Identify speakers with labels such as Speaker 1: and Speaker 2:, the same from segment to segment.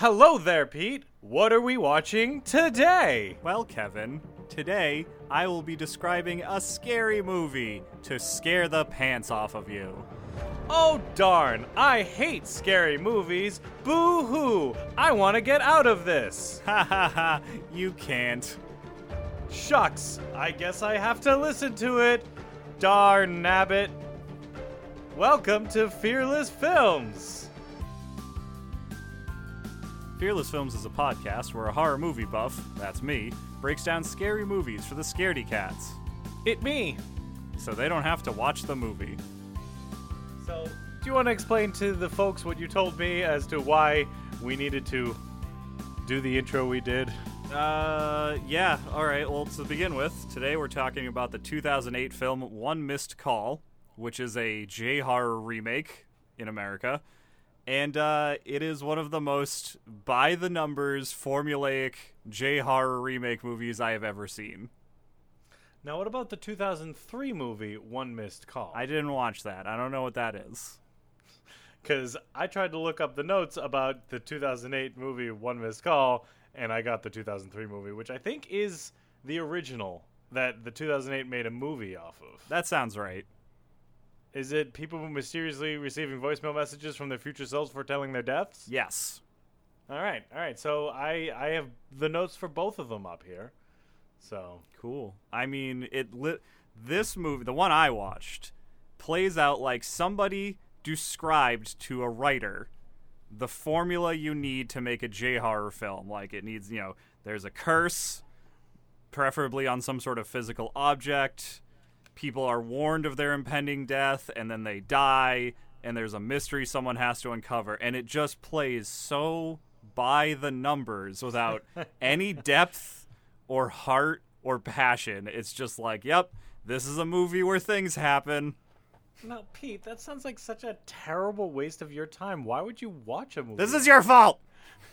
Speaker 1: Hello there, Pete. What are we watching today?
Speaker 2: Well, Kevin, today I will be describing a scary movie to scare the pants off of you.
Speaker 1: Oh, darn. I hate scary movies. Boo hoo. I want to get out of this.
Speaker 2: Ha ha ha, you can't.
Speaker 1: Shucks. I guess I have to listen to it. Darn nabbit. Welcome to Fearless Films.
Speaker 2: Fearless Films is a podcast where a horror movie buff, that's me, breaks down scary movies for the scaredy cats,
Speaker 1: It me.
Speaker 2: so they don't have to watch the movie.
Speaker 1: So, do you want to explain to the folks what you told me as to why we needed to do the intro we did?
Speaker 2: Uh, yeah, alright, well, to begin with, today we're talking about the 2008 film One Missed Call, which is a J horror remake in America. And uh, it is one of the most by the numbers, formulaic J horror remake movies I have ever seen.
Speaker 1: Now, what about the 2003 movie One Missed Call?
Speaker 2: I didn't watch that. I don't know what that is.
Speaker 1: Because I tried to look up the notes about the 2008 movie One Missed Call, and I got the 2003 movie, which I think is the original that the 2008 made a movie off of.
Speaker 2: That sounds right.
Speaker 1: Is it people mysteriously receiving voicemail messages from their future selves foretelling their deaths?
Speaker 2: Yes.
Speaker 1: All right, all right. So I I have the notes for both of them up here. So
Speaker 2: Cool. I mean, it lit. This movie, the one I watched, plays out like somebody described to a writer the formula you need to make a J horror film. Like it needs, you know, there's a curse, preferably on some sort of physical object. People are warned of their impending death, and then they die. And there's a mystery someone has to uncover, and it just plays so by the numbers without any depth or heart or passion. It's just like, yep, this is a movie where things happen.
Speaker 1: now, Pete, that sounds like such a terrible waste of your time. Why would you watch a movie?
Speaker 2: This is your fault.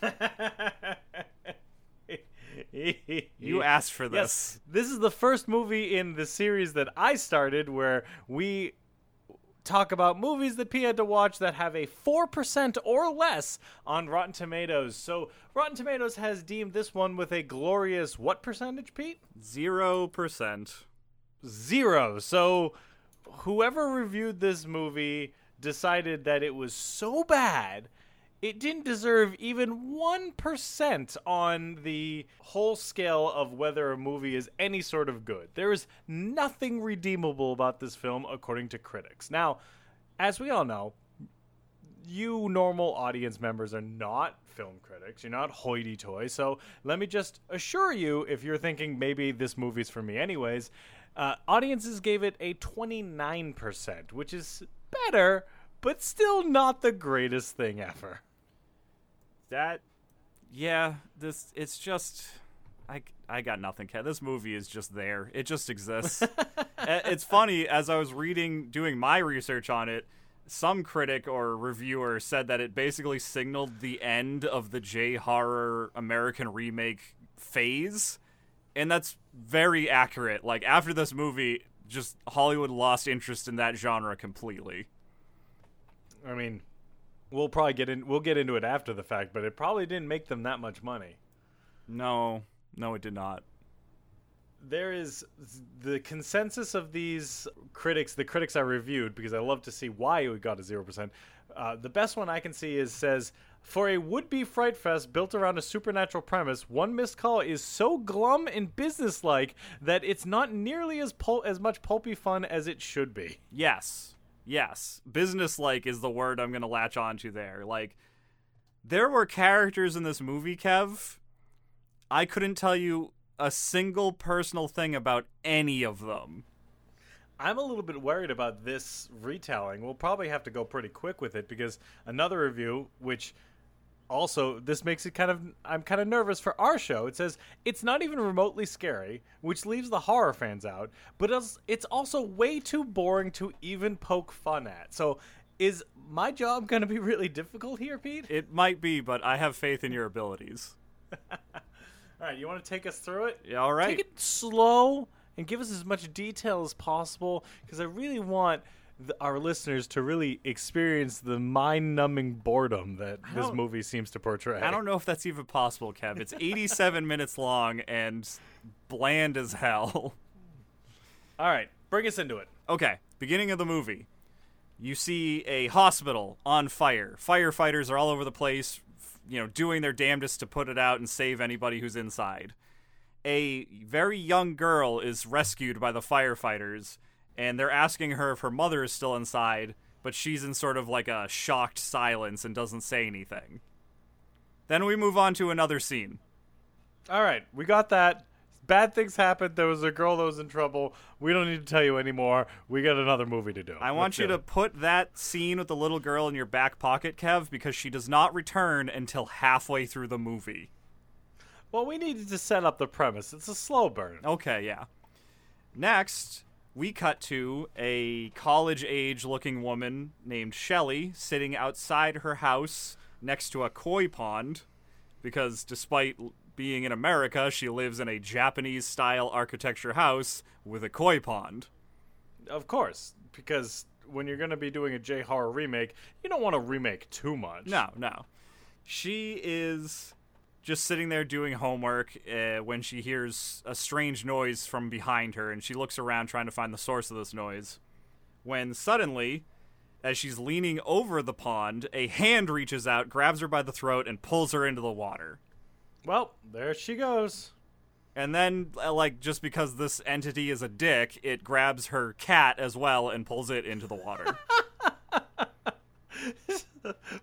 Speaker 2: You asked for this.
Speaker 1: Yes, this is the first movie in the series that I started where we talk about movies that P had to watch that have a 4% or less on Rotten Tomatoes. So, Rotten Tomatoes has deemed this one with a glorious what percentage, Pete?
Speaker 2: Zero percent.
Speaker 1: Zero. So, whoever reviewed this movie decided that it was so bad it didn't deserve even 1% on the whole scale of whether a movie is any sort of good. There is nothing redeemable about this film, according to critics. Now, as we all know, you normal audience members are not film critics. You're not hoity toity. So let me just assure you if you're thinking maybe this movie's for me, anyways, uh, audiences gave it a 29%, which is better, but still not the greatest thing ever.
Speaker 2: That, yeah, this, it's just, I, I got nothing, Kat. This movie is just there. It just exists. It's funny, as I was reading, doing my research on it, some critic or reviewer said that it basically signaled the end of the J horror American remake phase. And that's very accurate. Like, after this movie, just Hollywood lost interest in that genre completely.
Speaker 1: I mean, we'll probably get in. We'll get into it after the fact, but it probably didn't make them that much money.
Speaker 2: No, no, it did not.
Speaker 1: There is the consensus of these critics, the critics I reviewed, because I love to see why we got a zero percent. Uh, the best one I can see is says for a would-be fright fest built around a supernatural premise, one missed call is so glum and businesslike that it's not nearly as pul- as much pulpy fun as it should be.
Speaker 2: Yes. Yes. Business-like is the word I'm going to latch onto there. Like there were characters in this movie, Kev. I couldn't tell you a single personal thing about any of them.
Speaker 1: I'm a little bit worried about this retelling. We'll probably have to go pretty quick with it because another review, which also this makes it kind of I'm kind of nervous for our show. It says it's not even remotely scary, which leaves the horror fans out, but it's, it's also way too boring to even poke fun at. So is my job going to be really difficult here, Pete?
Speaker 2: It might be, but I have faith in your abilities.
Speaker 1: All right, you want to take us through it?
Speaker 2: Yeah, all right.
Speaker 1: Take it slow and give us as much detail as possible because I really want our listeners to really experience the mind-numbing boredom that this movie seems to portray.
Speaker 2: I don't know if that's even possible, Kev. It's 87 minutes long and bland as hell.
Speaker 1: All right, bring us into it.
Speaker 2: Okay, beginning of the movie. You see a hospital on fire. Firefighters are all over the place, you know, doing their damnedest to put it out and save anybody who's inside. A very young girl is rescued by the firefighters, and they're asking her if her mother is still inside, but she's in sort of like a shocked silence and doesn't say anything. Then we move on to another scene.
Speaker 1: All right, we got that. Bad things happened. There was a girl that was in trouble. We don't need to tell you anymore. We got another movie to do.
Speaker 2: I want you to put that scene with the little girl in your back pocket, Kev, because she does not return until halfway through the movie.
Speaker 1: Well, we needed to set up the premise. It's a slow burn.
Speaker 2: Okay, yeah. Next, we cut to a college age looking woman named Shelly sitting outside her house next to a koi pond because despite being in America, she lives in a Japanese style architecture house with a koi pond.
Speaker 1: Of course, because when you're going to be doing a J horror remake, you don't want to remake too much.
Speaker 2: No, no. She is just sitting there doing homework uh, when she hears a strange noise from behind her, and she looks around trying to find the source of this noise. When suddenly, as she's leaning over the pond, a hand reaches out, grabs her by the throat, and pulls her into the water.
Speaker 1: Well, there she goes.
Speaker 2: And then, uh, like, just because this entity is a dick, it grabs her cat as well and pulls it into the water.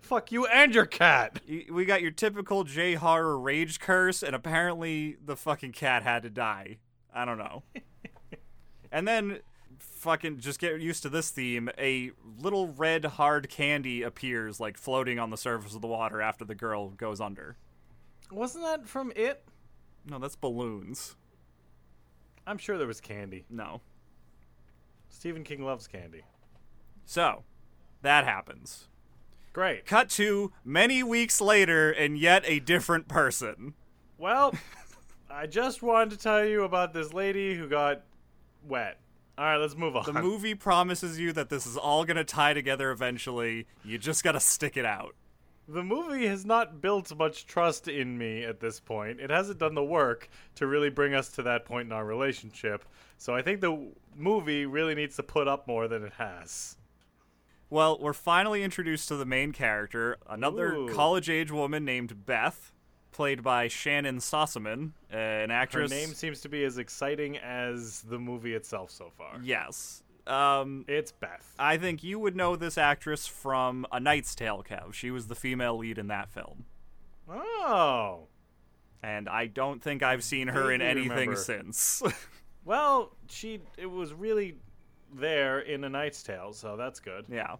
Speaker 1: Fuck you and your cat.
Speaker 2: We got your typical J horror rage curse, and apparently the fucking cat had to die. I don't know. and then, fucking, just get used to this theme. A little red hard candy appears, like floating on the surface of the water after the girl goes under.
Speaker 1: Wasn't that from it?
Speaker 2: No, that's balloons.
Speaker 1: I'm sure there was candy.
Speaker 2: No.
Speaker 1: Stephen King loves candy.
Speaker 2: So, that happens.
Speaker 1: Great.
Speaker 2: Cut to many weeks later, and yet a different person.
Speaker 1: Well, I just wanted to tell you about this lady who got wet. All right, let's move on.
Speaker 2: The movie promises you that this is all going to tie together eventually. You just got to stick it out.
Speaker 1: The movie has not built much trust in me at this point. It hasn't done the work to really bring us to that point in our relationship. So I think the movie really needs to put up more than it has.
Speaker 2: Well, we're finally introduced to the main character, another
Speaker 1: Ooh.
Speaker 2: college age woman named Beth, played by Shannon Sossamon, uh, an actress.
Speaker 1: Her name seems to be as exciting as the movie itself so far.
Speaker 2: Yes. Um,
Speaker 1: It's Beth.
Speaker 2: I think you would know this actress from A Knight's Tale, Kev. She was the female lead in that film.
Speaker 1: Oh.
Speaker 2: And I don't think I've seen her in anything
Speaker 1: remember.
Speaker 2: since.
Speaker 1: Well, she it was really there in A Knight's Tale, so that's good.
Speaker 2: Yeah.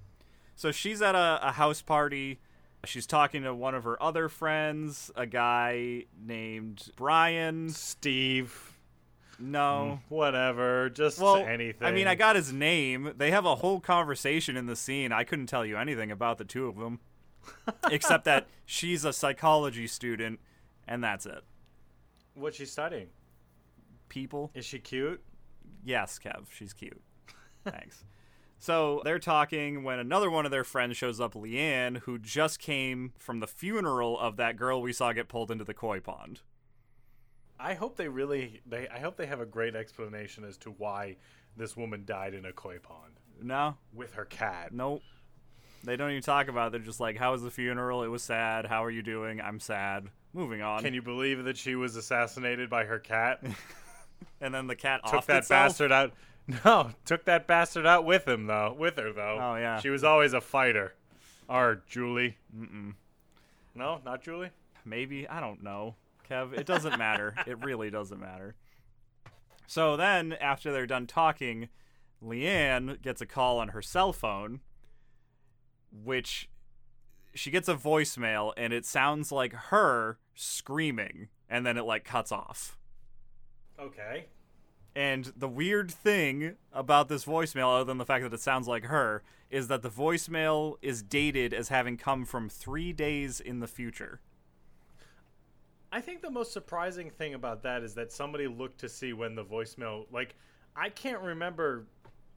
Speaker 2: So she's at a, a house party. She's talking to one of her other friends, a guy named Brian.
Speaker 1: Steve,
Speaker 2: No. Hmm.
Speaker 1: whatever, just
Speaker 2: Well,
Speaker 1: anything.
Speaker 2: I mean, I got his name. They have a whole conversation in the scene. I couldn't tell you anything about the two of them, except that she's a psychology student, and that's it.
Speaker 1: What's she studying?
Speaker 2: People?
Speaker 1: Is she cute?
Speaker 2: Yes, Kev. She's cute. Thanks. So they're talking when another one of their friends shows up, Leanne, who just came from the funeral of that girl we saw get pulled into the koi pond.
Speaker 1: I hope they really they I hope they have a great explanation as to why this woman died in a koi pond
Speaker 2: No,
Speaker 1: with her cat.
Speaker 2: nope. They don't even talk about it. They're just like, how was the funeral? It was sad. How are you doing? I'm sad. Moving on.
Speaker 1: Can you believe that she was assassinated by her cat?
Speaker 2: and then the cat
Speaker 1: took that
Speaker 2: itself?
Speaker 1: bastard out. No, took that bastard out with him though. With her though.
Speaker 2: Oh, yeah.
Speaker 1: She was always a fighter. Our Julie. Mm-mm. No, not Julie.
Speaker 2: Maybe I don't know, Kev. It doesn't matter. it really doesn't matter. So then, after they're done talking, Leanne gets a call on her cell phone, which she gets a voicemail, and it sounds like her screaming, and then it like cuts off.
Speaker 1: Okay.
Speaker 2: And the weird thing about this voicemail, other than the fact that it sounds like her, is that the voicemail is dated as having come from three days in the future.
Speaker 1: I think the most surprising thing about that is that somebody looked to see when the voicemail like I can't remember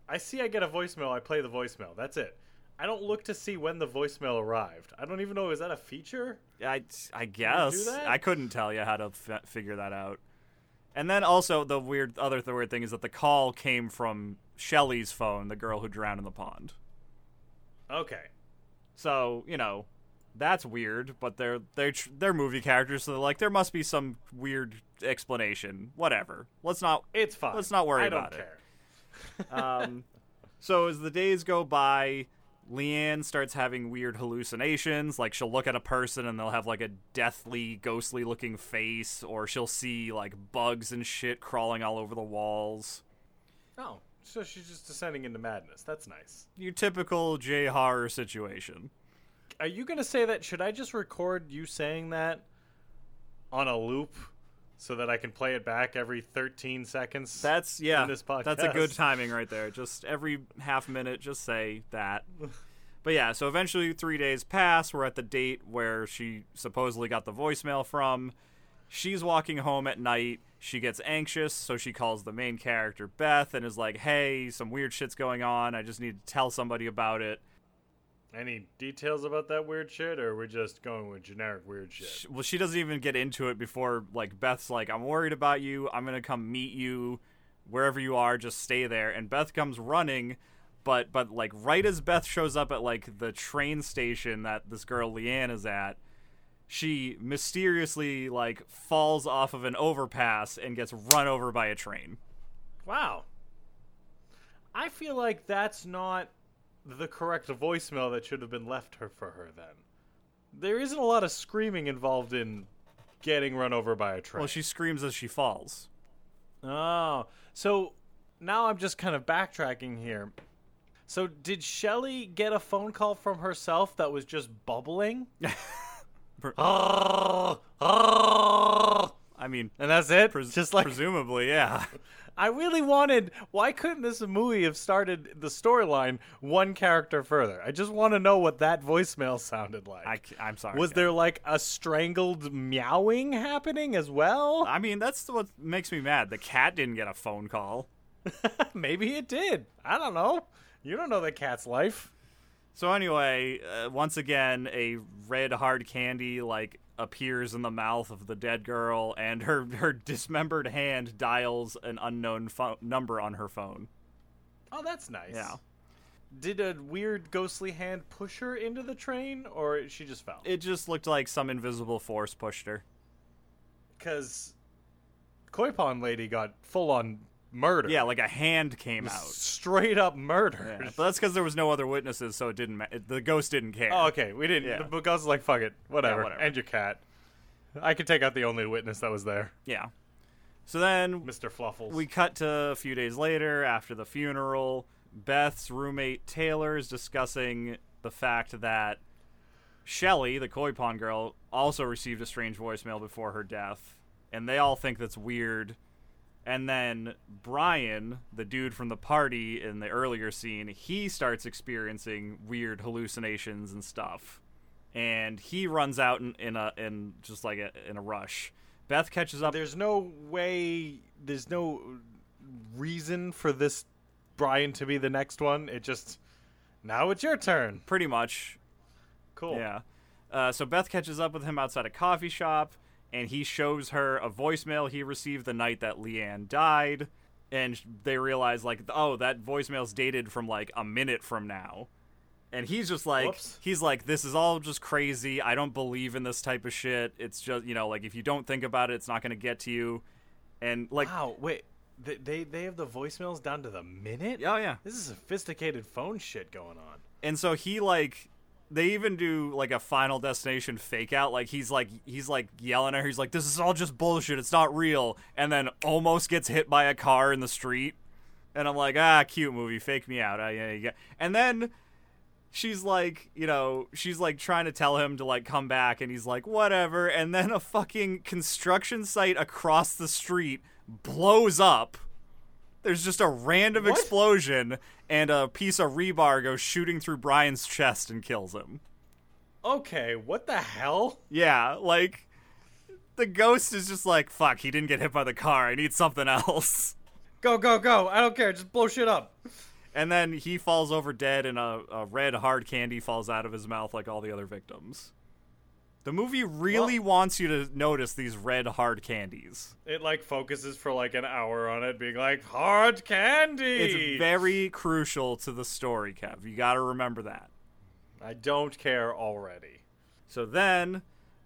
Speaker 1: I see I get a voicemail, I play the voicemail. That's it. I don't look to see when the voicemail arrived. I don't even know is that a feature?
Speaker 2: I, I guess? I couldn't tell you how to f- figure that out. And then also the weird other the weird thing is that the call came from Shelly's phone, the girl who drowned in the pond.
Speaker 1: Okay.
Speaker 2: So you know, that's weird. But they're they're they're movie characters, so they're like there must be some weird explanation. Whatever. Let's not.
Speaker 1: It's fine.
Speaker 2: Let's not worry
Speaker 1: I don't
Speaker 2: about it.
Speaker 1: care.
Speaker 2: Um, so as the days go by, Leanne starts having weird hallucinations. Like she'll look at a person and they'll have like a deathly, ghostly looking face, or she'll see like bugs and shit crawling all over the walls.
Speaker 1: Oh, so she's just descending into madness. That's nice.
Speaker 2: Your typical J horror situation.
Speaker 1: Are you gonna say that? Should I just record you saying that on a loop so that I can play it back every 13 seconds?
Speaker 2: That's yeah.
Speaker 1: This
Speaker 2: That's a good timing right there. Just every half minute, just say that. But yeah, so eventually three days pass. We're at the date where she supposedly got the voicemail from. She's walking home at night. She gets anxious, so she calls the main character Beth and is like, "Hey, some weird shit's going on. I just need to tell somebody about it."
Speaker 1: Any details about that weird shit, or we're just going with generic weird shit?
Speaker 2: Sh- Well, she doesn't even get into it before like Beth's like, "I'm worried about you. I'm gonna come meet you wherever you are. Just stay there." And Beth comes running, but but like right as Beth shows up at like the train station that this girl Leanne is at, she mysteriously like falls off of an overpass and gets run over by a train.
Speaker 1: Wow. I feel like that's not the correct voicemail that should have been left her for her then. There isn't a lot of screaming involved in getting run over by a train.
Speaker 2: Well, she screams as she falls.
Speaker 1: Oh, so now I'm just kind of backtracking here. So did Shelly get a phone call from herself that was just bubbling?
Speaker 2: Pre-
Speaker 1: Ah, ah,
Speaker 2: I mean,
Speaker 1: and that's it.
Speaker 2: pres-
Speaker 1: just like
Speaker 2: presumably, yeah.
Speaker 1: I really wanted. Why couldn't this movie have started the storyline one character further? I just want to know what that voicemail sounded like.
Speaker 2: I, am sorry.
Speaker 1: was there like a strangled meowing happening as well?
Speaker 2: I mean, that's what makes me mad. The cat didn't get a phone call.
Speaker 1: Maybe it did. I don't know. You don't know the cat's life.
Speaker 2: So anyway, uh, once again, a red hard candy like appears in the mouth of the dead girl, and her her dismembered hand dials an unknown pho- number on her phone.
Speaker 1: Oh, that's nice.
Speaker 2: Yeah.
Speaker 1: Did a weird ghostly hand push her into the train, or she just fell?
Speaker 2: It just looked like some invisible force pushed her.
Speaker 1: Because Koi Pond Lady got full on murder.
Speaker 2: Yeah, like a hand came out.
Speaker 1: straight up murder.
Speaker 2: Yeah. But that's because there was no other witnesses, so it didn't. Ma- the ghost didn't care.
Speaker 1: Oh, okay. We didn't.
Speaker 2: Yeah.
Speaker 1: The ghost was like, fuck it. Whatever.
Speaker 2: whatever.
Speaker 1: And your cat. I could take out the only witness that was there,
Speaker 2: Yeah. So then
Speaker 1: Mr. Fluffles.
Speaker 2: We cut to a few days later after the funeral. Beth's roommate Taylor is discussing the fact that Shelly, the koi pond girl, also received a strange voicemail before her death, and they all think that's weird. And then Brian, the dude from the party in the earlier scene, he starts experiencing weird hallucinations and stuff. And he runs out in, in a in just like a, in a rush. Beth catches up
Speaker 1: There's no way. There's no reason for this Brian to be the next one. It just. Now it's your turn.
Speaker 2: pretty much
Speaker 1: Cool.
Speaker 2: Yeah. Uh, so Beth catches up with him outside a coffee shop, and he shows her a voicemail he received the night that Leanne died. And they realize, like, oh, that voicemail's dated from like a minute from now. And he's just like,
Speaker 1: Whoops.
Speaker 2: he's like, this is all just crazy. I don't believe in this type of shit. It's just, you know, like if you don't think about it, it's not going to get to you. And like,
Speaker 1: Wow. Wait. They, they they have the voicemails down to the minute.
Speaker 2: oh yeah,
Speaker 1: This is sophisticated phone shit going on.
Speaker 2: and so he like they even do like a final destination fake out. Like he's like he's like yelling at her. He's like this is all just bullshit. It's not real. And then almost gets hit by a car in the street. And i'm like ah cute movie. Fake me out. Ah, yeah, yeah. and then she's like you know she's like trying to tell him to like come back. And he's like whatever. And then a fucking construction site across the street blows up there's just a random
Speaker 1: What?
Speaker 2: explosion, and a piece of rebar goes shooting through Brian's chest and kills him.
Speaker 1: Okay. What the hell?
Speaker 2: Yeah, like the ghost is just like, "Fuck, he didn't get hit by the car. I need something else."
Speaker 1: Go go go! I don't care. Just blow shit up.
Speaker 2: And then he falls over dead, and a, a red hard candy falls out of his mouth like all the other victims. The movie really wants you to notice these red hard candies.
Speaker 1: It like focuses for like an hour on it, being like hard candy.
Speaker 2: It's very crucial to the story, Kev. You got to remember that.
Speaker 1: I don't care already.
Speaker 2: So then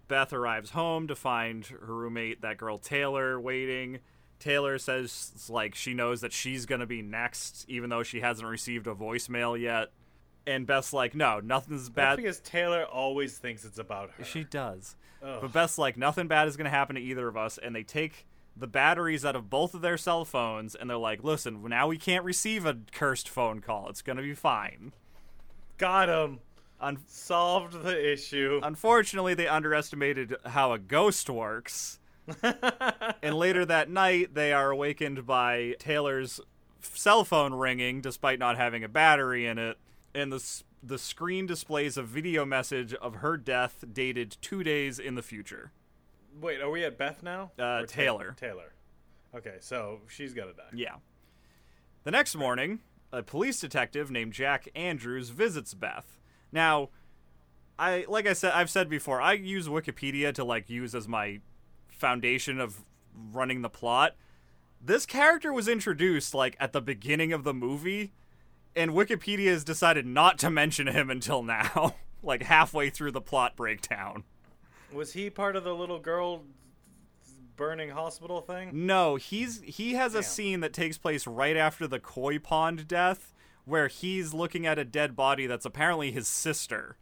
Speaker 2: Beth arrives home to find her roommate, that girl Taylor, waiting. Taylor says like she knows that she's gonna be next, even though she hasn't received a voicemail yet. And Beth's like, no, nothing's
Speaker 1: That's
Speaker 2: bad.
Speaker 1: because Taylor always thinks it's about her.
Speaker 2: She does.
Speaker 1: Ugh.
Speaker 2: But Beth's like, nothing bad is gonna happen to either of us, and they take the batteries out of both of their cell phones, and they're like, listen, now we can't receive a cursed phone call. It's gonna be fine.
Speaker 1: Got him.
Speaker 2: Un-
Speaker 1: Solved the issue.
Speaker 2: Unfortunately, they underestimated how a ghost works. and later that night, they are awakened by Taylor's cell phone ringing, despite not having a battery in it. And the the screen displays a video message of her death, dated two days in the future.
Speaker 1: Wait, are we at Beth now?
Speaker 2: Uh,
Speaker 1: Or
Speaker 2: Taylor.
Speaker 1: Taylor. Okay, so she's gonna die.
Speaker 2: Yeah. The next morning, a police detective named Jack Andrews visits Beth. Now, I like I said I've said before, I use Wikipedia to like use as my foundation of running the plot. This character was introduced like at the beginning of the movie, and Wikipedia has decided not to mention him until now, like halfway through the plot breakdown.
Speaker 1: Was he part of the little girl burning hospital thing?
Speaker 2: No, he's he has a scene that takes place right after the koi pond death where he's looking at a dead body that's apparently his sister.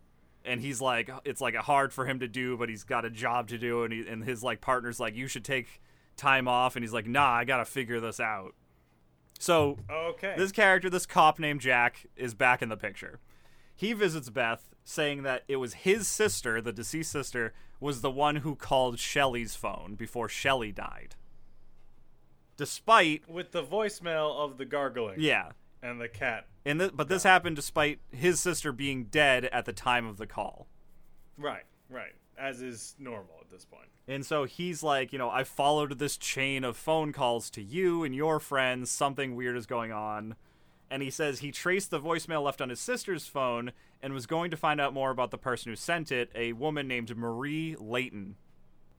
Speaker 2: And he's like it's like hard for him to do, but he's got a job to do and he, and his like partner's like you should take time off and he's like nah, I got to figure this out. So,
Speaker 1: Okay.
Speaker 2: this character, this cop named Jack, is back in the picture. He visits Beth, saying that it was his sister, the deceased sister, was the one who called Shelly's phone before Shelly died. Despite,
Speaker 1: With the voicemail of the gargling
Speaker 2: yeah,
Speaker 1: and the cat.
Speaker 2: and th- but this happened despite his sister being dead at the time of the call.
Speaker 1: Right, right. As is normal at this point.
Speaker 2: And so he's like, you know, I followed this chain of phone calls to you and your friends. Something weird is going on. And he says he traced the voicemail left on his sister's phone and was going to find out more about the person who sent it, a woman named Marie Layton.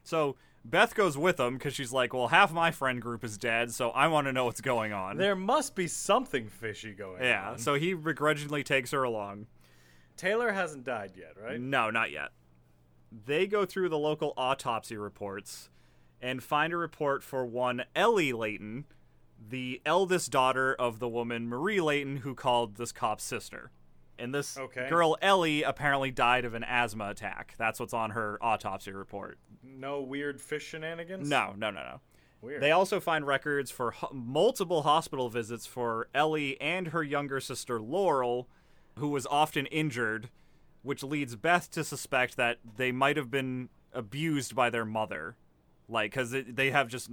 Speaker 2: So Beth goes with him because she's like, well, half my friend group is dead, so I want to know what's going on.
Speaker 1: There must be something fishy going
Speaker 2: yeah,
Speaker 1: on.
Speaker 2: Yeah, so he begrudgingly takes her along.
Speaker 1: Taylor hasn't died yet, right?
Speaker 2: No, not yet. They go through the local autopsy reports and find a report for one Ellie Layton, the eldest daughter of the woman Marie Layton who called this cop's sister. And this
Speaker 1: Okay.
Speaker 2: girl Ellie apparently died of an asthma attack. That's what's on her autopsy report.
Speaker 1: No weird fish shenanigans?
Speaker 2: No, no, no, no.
Speaker 1: Weird.
Speaker 2: They also find records for ho- multiple hospital visits for Ellie and her younger sister Laurel, who was often injured, which leads Beth to suspect that they might have been abused by their mother. Like, because they have just,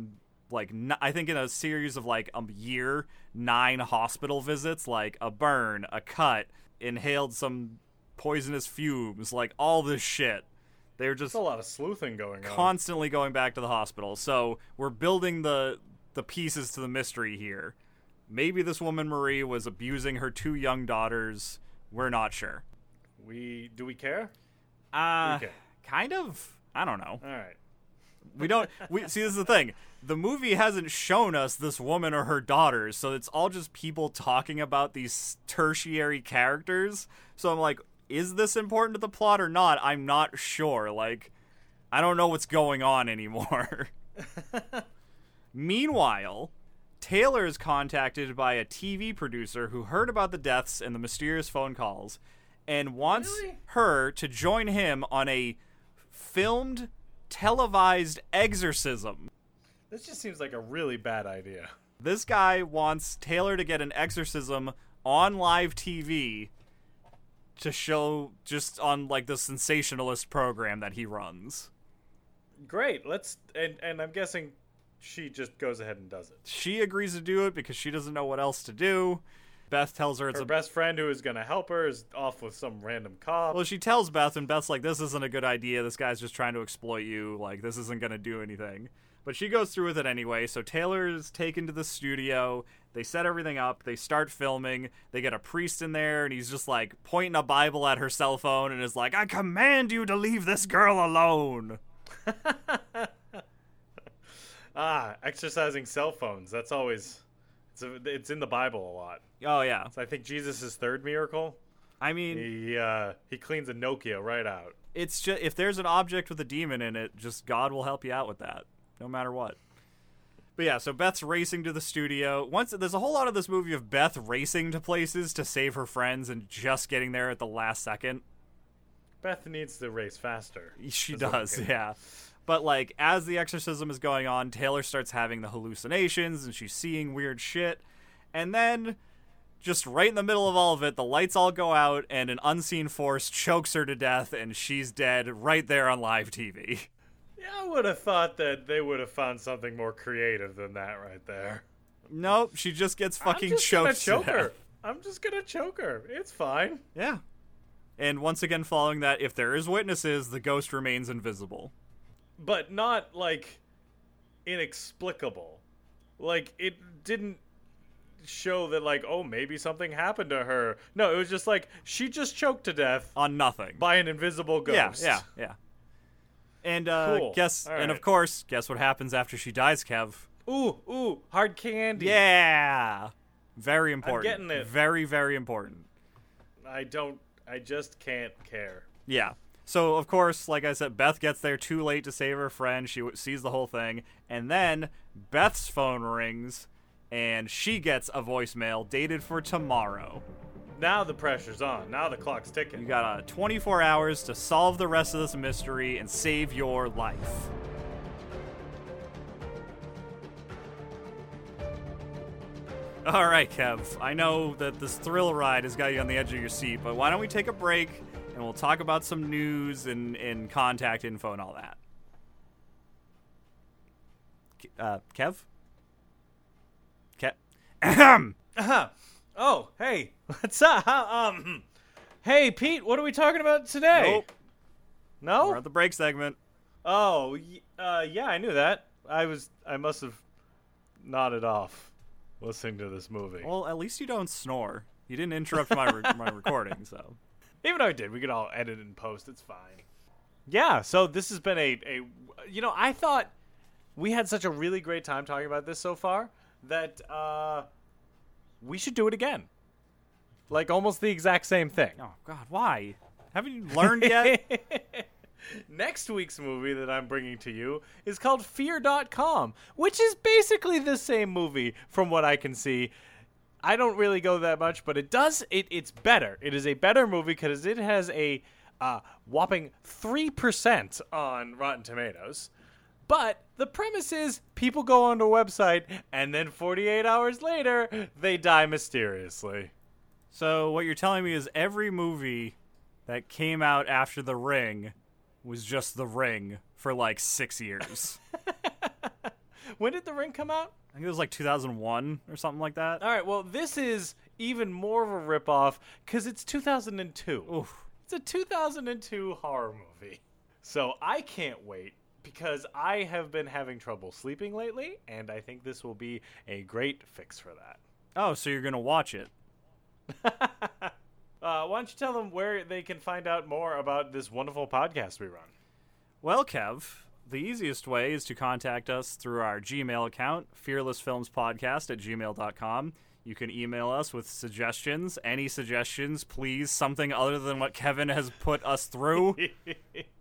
Speaker 2: like, n- I think in a series of, like, a year, nine hospital visits, like a burn, a cut, inhaled some poisonous fumes, like, all this shit. They were just
Speaker 1: There's a lot of sleuthing going on.
Speaker 2: constantly going back to the hospital. So we're building the the pieces to the mystery here. Maybe this woman Marie was abusing her two young daughters. We're not sure.
Speaker 1: We do we care?
Speaker 2: Uh
Speaker 1: Okay.
Speaker 2: kind of. I don't know.
Speaker 1: All right.
Speaker 2: We don't. We see. This is the thing. The movie hasn't shown us this woman or her daughters, so it's all just people talking about these tertiary characters. So I'm like, is this important to the plot or not? I'm not sure. Like, I don't know what's going on anymore. Meanwhile, Taylor is contacted by a TV producer who heard about the deaths and the mysterious phone calls and wants
Speaker 1: Really?
Speaker 2: her to join him on a filmed, televised exorcism.
Speaker 1: This just seems like a really bad idea.
Speaker 2: This guy wants Taylor to get an exorcism on live TV to show just on like the sensationalist program that he runs.
Speaker 1: Great. Let's and and I'm guessing she just goes ahead and does it.
Speaker 2: She agrees to do it because she doesn't know what else to do. Beth tells her it's
Speaker 1: Her
Speaker 2: a
Speaker 1: best friend who is gonna help her is off with some random cop.
Speaker 2: Well, she tells Beth, and Beth's like, "This isn't a good idea. This guy's just trying to exploit you. Like, this isn't gonna do anything." But she goes through with it anyway. So Taylor's taken to the studio. They set everything up. They start filming. They get a priest in there, and he's just like pointing a Bible at her cell phone and is like, "I command you to leave this girl alone."
Speaker 1: ah, exercising cell phones. That's always it's a, it's in the Bible a lot.
Speaker 2: Oh yeah.
Speaker 1: So I think Jesus' third miracle.
Speaker 2: I mean,
Speaker 1: He uh, he cleans a Nokia right out.
Speaker 2: it's just if there's an object with a demon in it, just God will help you out with that, no matter what. But yeah, so Beth's racing to the studio. Once there's a whole lot of this movie of Beth racing to places to save her friends and just getting there at the last second.
Speaker 1: Beth needs to race faster.
Speaker 2: She does, yeah. But like as the exorcism is going on, Taylor starts having the hallucinations and she's seeing weird shit. And then just right in the middle of all of it, the lights all go out and an unseen force chokes her to death and she's dead right there on live TV.
Speaker 1: Yeah, I would have thought that they would have found something more creative than that right there.
Speaker 2: Nope, she just gets fucking
Speaker 1: I'm just gonna
Speaker 2: choked.
Speaker 1: choke
Speaker 2: to
Speaker 1: her.
Speaker 2: death.
Speaker 1: I'm just gonna choke her. It's fine.
Speaker 2: Yeah. And once again, following that, if there is witnesses, the ghost remains invisible.
Speaker 1: But not like inexplicable. Like it didn't show that like oh maybe something happened to her. No, it was just like she just choked to death
Speaker 2: On nothing.
Speaker 1: by an invisible ghost.
Speaker 2: Yeah, yeah, yeah. And uh,
Speaker 1: Cool.
Speaker 2: guess,
Speaker 1: All
Speaker 2: and of course, guess what happens after she dies, Kev?
Speaker 1: Ooh, ooh, hard candy.
Speaker 2: Yeah, very important.
Speaker 1: I'm getting it.
Speaker 2: Very, very important.
Speaker 1: I don't. I just can't care.
Speaker 2: Yeah. So of course, like I said, Beth gets there too late to save her friend. She w- sees the whole thing, and then Beth's phone rings, and she gets a voicemail dated for tomorrow.
Speaker 1: Now the pressure's on. Now the clock's ticking.
Speaker 2: You got uh, 24 hours to solve the rest of this mystery and save your life. All right, Kev. I know that this thrill ride has got you on the edge of your seat, but why don't we take a break and we'll talk about some news and, and contact info and all that. Uh, Kev? Kev? Ahem.
Speaker 1: Uh-huh. Oh, hey, what's up? Um, hey, Pete, what are we talking about today?
Speaker 2: Nope.
Speaker 1: No.
Speaker 2: We're at the break segment.
Speaker 1: Oh, uh, yeah, I knew that. I was, I must have nodded off listening to this movie.
Speaker 2: Well, at least you don't snore. You didn't interrupt my re- my recording, so.
Speaker 1: Even though I did, we could all edit and post. It's fine. Yeah. So this has been a, a, you know, I thought we had such a really great time talking about this so far that uh, we should do it again. Like almost the exact same thing.
Speaker 2: Oh God, why? Haven't you learned yet?
Speaker 1: Next week's movie that I'm bringing to you is called Fear.com, which is basically the same movie from what I can see. I don't really go that much, but it does. It, it's better. It is a better movie because it has a uh, whopping 3% on Rotten Tomatoes. But the premise is people go onto a website and then 48 hours later, they die mysteriously.
Speaker 2: so what you're telling me is every movie that came out after The Ring was just The Ring for like six years.
Speaker 1: When did The Ring come out?
Speaker 2: I think it was like 2001 or something like that.
Speaker 1: All right, well, this is even more of a ripoff because it's 2002.
Speaker 2: Oof.
Speaker 1: It's a 2002 horror movie. So I can't wait because I have been having trouble sleeping lately, and I think this will be a great fix for that.
Speaker 2: Oh, so you're gonna watch it?
Speaker 1: Uh, why don't you tell them where they can find out more about this wonderful podcast we run?
Speaker 2: Well, Kev, the easiest way is to contact us through our Gmail account, fearlessfilmspodcast at gmail.com. You can email us with suggestions. Any suggestions, please, something other than what Kevin has put us through.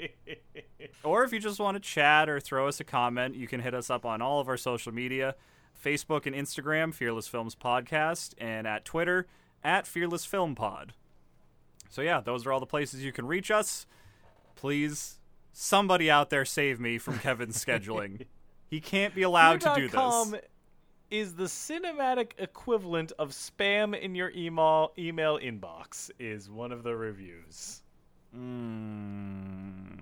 Speaker 2: or if you just want to chat or throw us a comment, you can hit us up on all of our social media Facebook and Instagram, Fearless Films Podcast, and at Twitter, at Fearless Film Pod. So, yeah, those are all the places you can reach us. Please, somebody out there save me from Kevin's scheduling. He can't be allowed to do
Speaker 1: Fear.com
Speaker 2: this.
Speaker 1: is the cinematic equivalent of spam in your email email inbox is one of the reviews.
Speaker 2: Mm,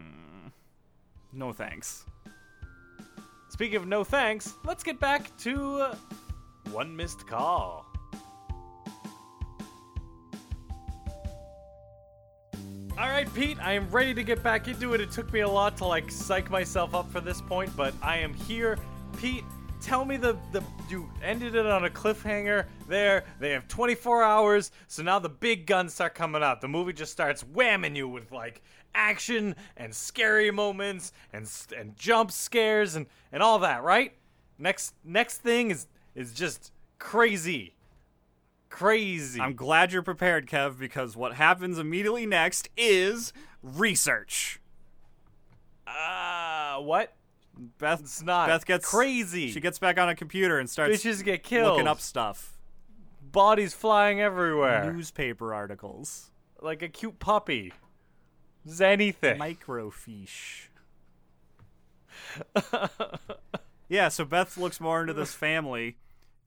Speaker 2: no thanks.
Speaker 1: Speaking of no thanks, let's get back to uh, one missed call. All right, Pete, I am ready to get back into it. It took me a lot to like psych myself up for this point, but I am here. Pete, tell me the the you ended it on a cliffhanger there. They have 24 hours, so now the big guns start coming out. The movie just starts whamming you with like action and scary moments and and jump scares and and all that, right? Next next thing is is just crazy. Crazy.
Speaker 2: I'm glad you're prepared, Kev, because what happens immediately next is research.
Speaker 1: uh what?
Speaker 2: Beth,
Speaker 1: It's not
Speaker 2: Beth gets
Speaker 1: crazy.
Speaker 2: She gets back on a computer and starts
Speaker 1: Bitches get killed.
Speaker 2: looking up stuff,
Speaker 1: Bodies flying everywhere.
Speaker 2: newspaper articles,
Speaker 1: Like a cute puppy. Just anything.
Speaker 2: microfiche. yeah, so Beth looks more into this family,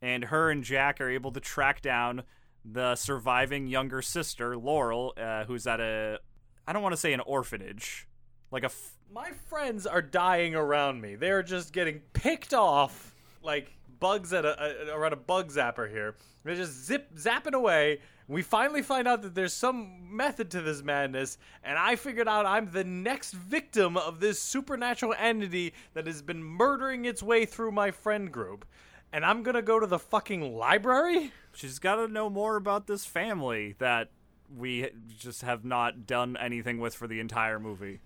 Speaker 2: and her and Jack are able to track down the surviving younger sister, Laurel, uh, who's at a I don't want to say an orphanage, like a f-
Speaker 1: My friends are dying around me. They're just getting picked off like bugs at a, a around a bug zapper here. They're just zip zapping away. We finally find out that there's some method to this madness, and I figured out I'm the next victim of this supernatural entity that has been murdering its way through my friend group. And I'm gonna go to the fucking library?
Speaker 2: she's got to know more about this family that we just have not done anything with for the entire movie.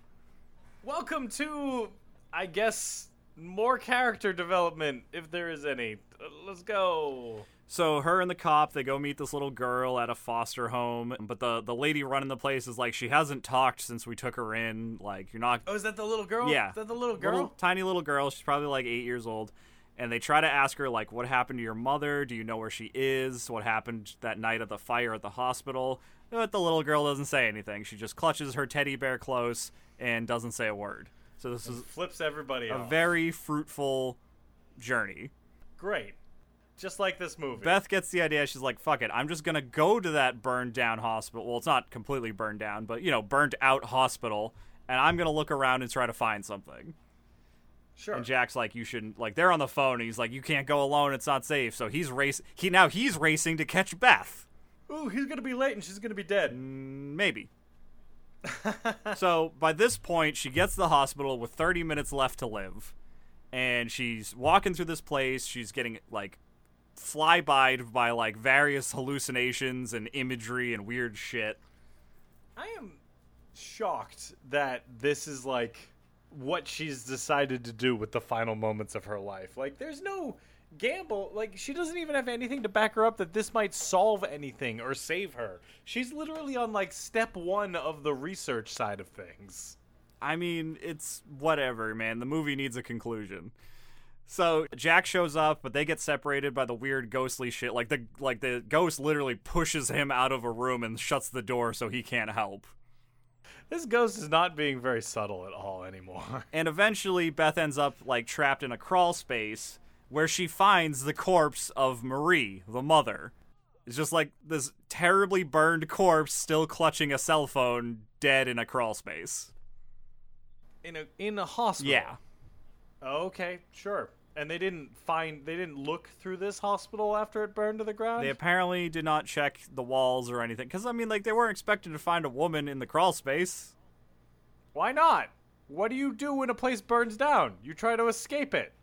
Speaker 1: Welcome to, I guess, more character development, if there is any. Let's go.
Speaker 2: So her and the cop, they go meet this little girl at a foster home, but the the lady running the place is like she hasn't talked since we took her in. Like you're not
Speaker 1: Oh, is that the little girl?
Speaker 2: Yeah.
Speaker 1: Is that the little girl?
Speaker 2: little, tiny little girl. She's probably like eight years old. And they try to ask her like, "What happened to your mother? Do you know where she is? What happened that night of the fire at the hospital?" But the little girl doesn't say anything. She just clutches her teddy bear close and doesn't say a word. So this is
Speaker 1: Flips everybody
Speaker 2: a
Speaker 1: off.
Speaker 2: very fruitful journey.
Speaker 1: Great. Just like this movie.
Speaker 2: Beth gets the idea. She's like, "Fuck it, I'm just gonna go to that burned down hospital. Well, it's not completely burned down, but you know, burnt out hospital, and I'm gonna look around and try to find something."
Speaker 1: Sure.
Speaker 2: And Jack's like, "You shouldn't." Like, they're on the phone, and he's like, "You can't go alone. It's not safe." So he's race. He now he's racing to catch Beth.
Speaker 1: Ooh, he's gonna be late and she's gonna be dead.
Speaker 2: Mm, Maybe. so by this point, she gets to the hospital with 30 minutes left to live, and she's walking through this place. She's getting like flybyed by like various hallucinations and imagery and weird shit.
Speaker 1: I am shocked that this is like what she's decided to do with the final moments of her life. Like, there's no gamble. Like, she doesn't even have anything to back her up that this might solve anything or save her. She's literally on like step one of the research side of things.
Speaker 2: I mean, it's whatever, man. The movie needs a conclusion. So Jack shows up, but they get separated by the weird ghostly shit. Like the like the ghost literally pushes him out of a room and shuts the door so he can't help.
Speaker 1: This ghost is not being very subtle at all anymore.
Speaker 2: And eventually Beth ends up like trapped in a crawl space where she finds the corpse of Marie, the mother. It's just like this terribly burned corpse still clutching a cell phone dead in a crawl space.
Speaker 1: In a in a hospital.
Speaker 2: Yeah.
Speaker 1: Okay, sure. And they didn't find they didn't look through this hospital after it burned to the ground.
Speaker 2: They apparently did not check the walls or anything. Because, I mean, like, they weren't expecting to find a woman in the crawl space.
Speaker 1: Why not? What do you do when a place burns down? You try to escape it.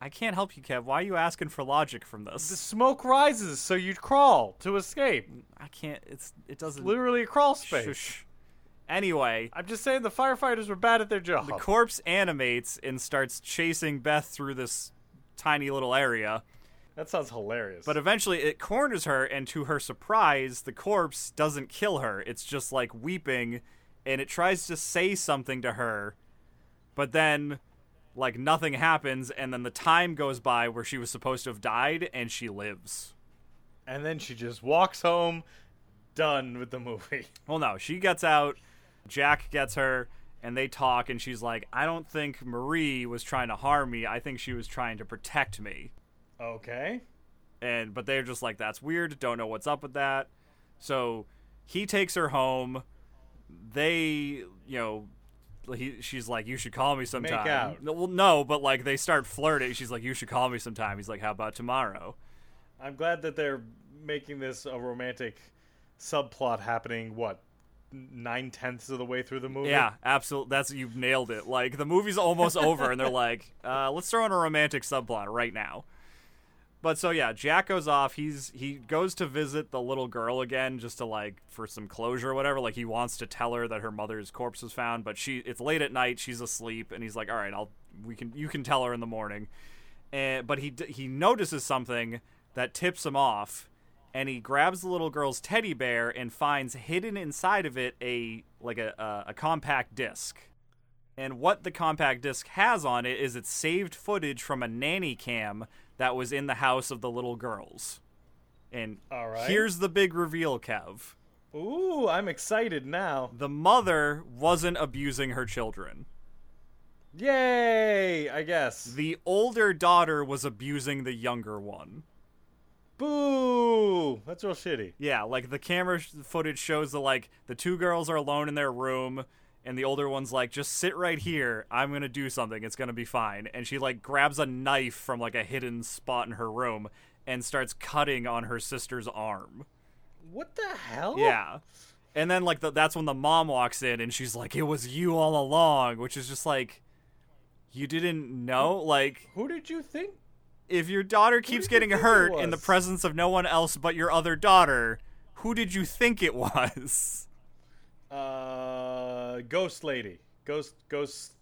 Speaker 2: I can't help you, Kev. Why are you asking for logic from this?
Speaker 1: The smoke rises, so you crawl to escape.
Speaker 2: I can't. It's It doesn't.
Speaker 1: Literally a crawl space.
Speaker 2: Shush. Anyway,
Speaker 1: I'm just saying the firefighters were bad at their job.
Speaker 2: the corpse animates and starts chasing Beth through this tiny little area.
Speaker 1: that sounds hilarious.
Speaker 2: But eventually it corners her, and to her surprise, the corpse doesn't kill her. It's just like weeping, and it tries to say something to her, but then, like, nothing happens, and then the time goes by where she was supposed to have died, and she lives.
Speaker 1: and then she just walks home, done with the movie.
Speaker 2: Well, no, she gets out, Jack gets her, and they talk, and she's like, I don't think Marie was trying to harm me. I think she was trying to protect me.
Speaker 1: Okay.
Speaker 2: and but they're just like that's weird don't know what's up with that so he takes her home they you know he, she's like you should call me sometime
Speaker 1: Make
Speaker 2: out. Well no but like they start flirting she's like you should call me sometime he's like how about tomorrow
Speaker 1: I'm glad that they're making this a romantic subplot happening what nine tenths of the way through the movie.
Speaker 2: Yeah, absolutely. That's you've nailed it. Like the movie's almost over, and they're like, uh, "Let's throw in a romantic subplot right now." But so yeah, Jack goes off. He's he goes to visit the little girl again, just to like for some closure or whatever. Like he wants to tell her that her mother's corpse was found, but she it's late at night. She's asleep, and he's like, "All right, I'll we can you can tell her in the morning." And but he he notices something that tips him off and he grabs the little girl's teddy bear and finds hidden inside of it a like a a, a compact disc. And what the compact disc has on it is it's saved footage from a nanny cam that was in the house of the little girls. And
Speaker 1: right.
Speaker 2: here's the big reveal, Kev.
Speaker 1: Ooh, I'm excited now.
Speaker 2: The mother wasn't abusing her children.
Speaker 1: Yay! I guess.
Speaker 2: The older daughter was abusing the younger one.
Speaker 1: Boo! That's real shitty.
Speaker 2: Yeah, like the camera sh- footage shows the like the two girls are alone in their room and the older one's like just sit right here. I'm going to do something. It's going to be fine. And she like grabs a knife from like a hidden spot in her room and starts cutting on her sister's arm.
Speaker 1: What the hell?
Speaker 2: Yeah. And then like the, that's when the mom walks in and she's like it was you all along, which is just like you didn't know like
Speaker 1: Who did you think?
Speaker 2: If your daughter keeps getting hurt in the presence of no one else but your other daughter, who did you think it was?
Speaker 1: Uh, ghost lady. Ghost. Ghost.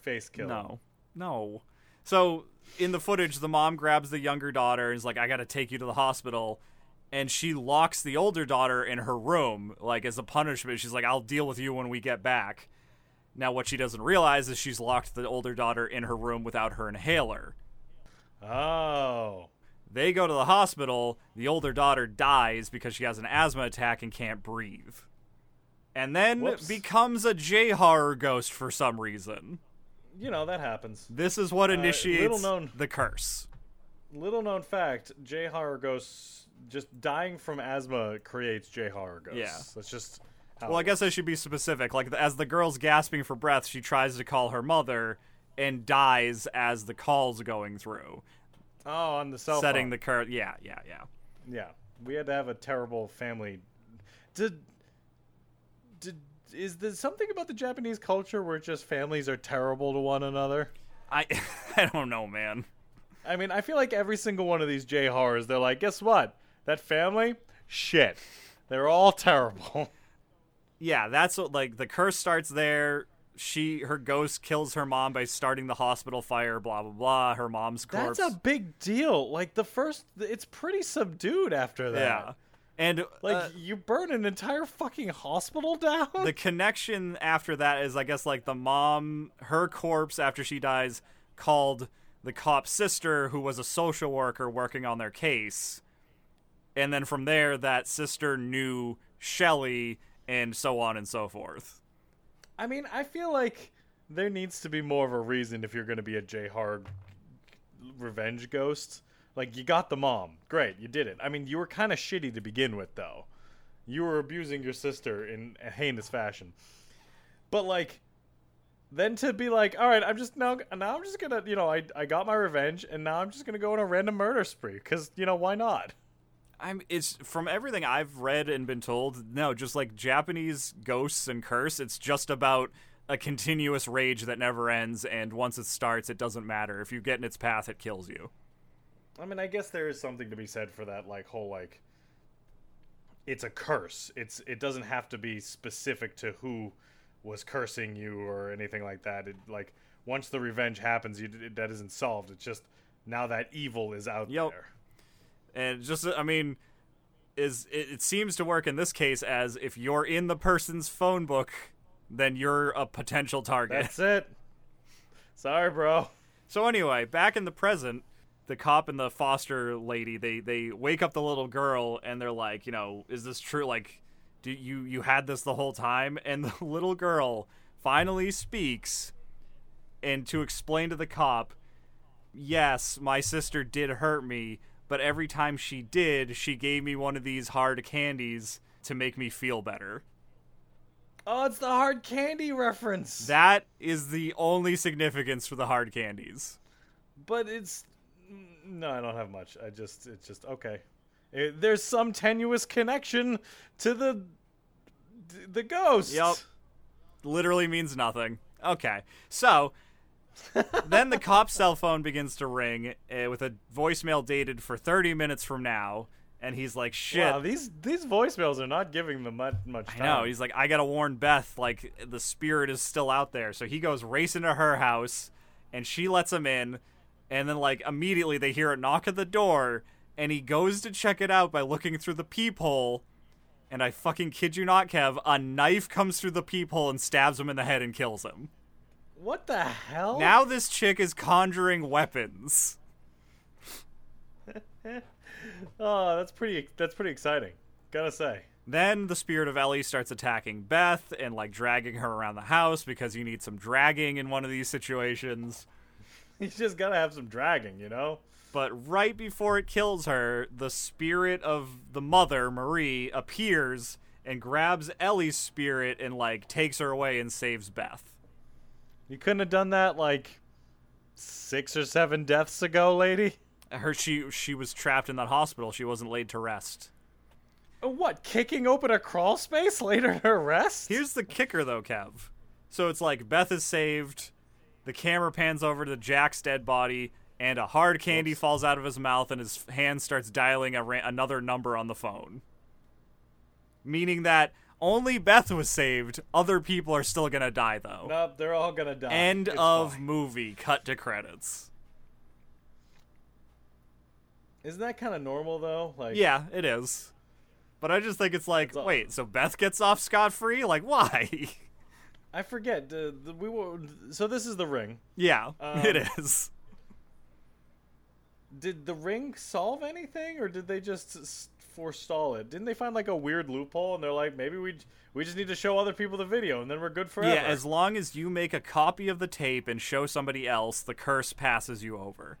Speaker 1: Face kill.
Speaker 2: No. No. So in the footage, the mom grabs the younger daughter and is like, I gotta take you to the hospital. And she locks the older daughter in her room, like as a punishment. She's like, I'll deal with you when we get back. Now, what she doesn't realize is she's locked the older daughter in her room without her inhaler.
Speaker 1: Oh.
Speaker 2: They go to the hospital. The older daughter dies because she has an asthma attack and can't breathe. And then
Speaker 1: Whoops.
Speaker 2: becomes a J horror ghost for some reason.
Speaker 1: You know that happens.
Speaker 2: This is what
Speaker 1: Uh,
Speaker 2: initiates
Speaker 1: little known-
Speaker 2: the curse.
Speaker 1: Little known fact: J horror ghosts. Just dying from asthma creates J horror ghosts.
Speaker 2: Yeah.
Speaker 1: That's just.
Speaker 2: Well, I guess I should be specific. Like, as the girl's gasping for breath, she tries to call her mother and dies as the call's going through,
Speaker 1: Oh, on the cell
Speaker 2: setting
Speaker 1: phone.
Speaker 2: the curse. Yeah, yeah, yeah.
Speaker 1: Yeah, we had to have a terrible family. Did did is there something about the Japanese culture where just families are terrible to one another?
Speaker 2: I, I don't know, man.
Speaker 1: I mean, I feel like every single one of these J horrors, they're like, guess what? That family, shit, they're all terrible.
Speaker 2: Yeah, that's what like the curse starts there. She her ghost kills her mom by starting the hospital fire. Blah blah blah. Her mom's corpse.
Speaker 1: That's a big deal. Like the first, it's pretty subdued after that.
Speaker 2: yeah, and
Speaker 1: Like
Speaker 2: uh,
Speaker 1: you burn an entire fucking hospital down.
Speaker 2: the connection after that is, I guess, like the mom, her corpse after she dies, called the cop's sister, who was a social worker working on their case, and then from there, that sister knew Shelley, and so on and so forth.
Speaker 1: I mean, I feel like there needs to be more of a reason if you're going to be a J horror revenge ghost. Like you got the mom, great, you did it. I mean, you were kind of shitty to begin with, though. You were abusing your sister in a heinous fashion. But like, then to be like, all right, I'm just now now I'm just gonna, you know, I I got my revenge, and now I'm just gonna go on a random murder spree because you know why not?
Speaker 2: I'm it's from everything I've read and been told, no, just like Japanese ghosts and curse, it's just about a continuous rage that never ends and once it starts it doesn't matter. If you get in its path it kills you.
Speaker 1: I mean, I guess there is something to be said for that, like whole like. It's a curse. It's it doesn't have to be specific to who was cursing you or anything like that. It like once the revenge happens, you that isn't solved. It's just now that evil is out
Speaker 2: Yep.
Speaker 1: there.
Speaker 2: And just I mean is it, it seems to work in this case as if you're in the person's phone book then you're a potential target.
Speaker 1: That's it. Sorry, bro.
Speaker 2: So anyway, back in the present, the cop and the foster lady they they wake up the little girl and they're like, you know, is this true? Like, do you you had this the whole time? And the little girl finally speaks, and to explain to the cop, yes, my sister did hurt me, but every time she did, she gave me one of these hard candies to make me feel better.
Speaker 1: Oh, it's the hard candy reference.
Speaker 2: That is the only significance for the hard candies.
Speaker 1: but it's no, I don't have much. I just it's just okay. It, there's some tenuous connection to the the ghost.
Speaker 2: Yep. Literally means nothing. Okay. So then the cop's cell phone begins to ring uh, with a voicemail dated for 30 minutes from now. And he's like, shit.
Speaker 1: Wow, these these voicemails are not giving them much much
Speaker 2: I
Speaker 1: time.
Speaker 2: know. He's like, I gotta warn Beth. Like, the spirit is still out there. So he goes racing to her house, and she lets him in. And then, like, immediately they hear a knock at the door, and he goes to check it out by looking through the peephole. And I fucking kid you not, Kev, a knife comes through the peephole and stabs him in the head and kills him.
Speaker 1: What the hell?
Speaker 2: Now this chick is conjuring weapons.
Speaker 1: oh, that's pretty. That's pretty exciting. Gotta say.
Speaker 2: Then the spirit of Ellie starts attacking Beth and like dragging her around the house because you need some dragging in one of these situations.
Speaker 1: You just gotta have some dragging, you know.
Speaker 2: But right before it kills her, the spirit of the mother, Marie, appears and grabs Ellie's spirit and like takes her away and saves Beth.
Speaker 1: You couldn't have done that like six or seven deaths ago, lady.
Speaker 2: Her she she was trapped in that hospital. She wasn't laid to rest.
Speaker 1: Uh, What? Kicking open a crawl space later to rest?
Speaker 2: Here's the kicker though, Kev. So it's like Beth is saved, the camera pans over to Jack's dead body, and a hard candy
Speaker 1: Whoops.
Speaker 2: falls out of his mouth, and his hand starts dialing a ra- another number on the phone. Meaning that only Beth was saved. Other people are still gonna die though.
Speaker 1: Nope, they're all gonna die.
Speaker 2: End
Speaker 1: It's
Speaker 2: of
Speaker 1: fine.
Speaker 2: movie. Cut to credits.
Speaker 1: Isn't that kind of normal though? Like,
Speaker 2: Yeah, it is. But I just think it's like,
Speaker 1: It's
Speaker 2: wait, so Beth gets off scot free? Like, why?
Speaker 1: I forget. Uh, the, we were, so this is the ring.
Speaker 2: yeah,
Speaker 1: Um,
Speaker 2: it is.
Speaker 1: Did the ring solve anything, or did they just forestall it? Didn't they find like a weird loophole, and they're like, maybe we we just need to show other people the video, and then we're good forever.
Speaker 2: Yeah, as long as you make a copy of the tape and show somebody else, the curse passes you over.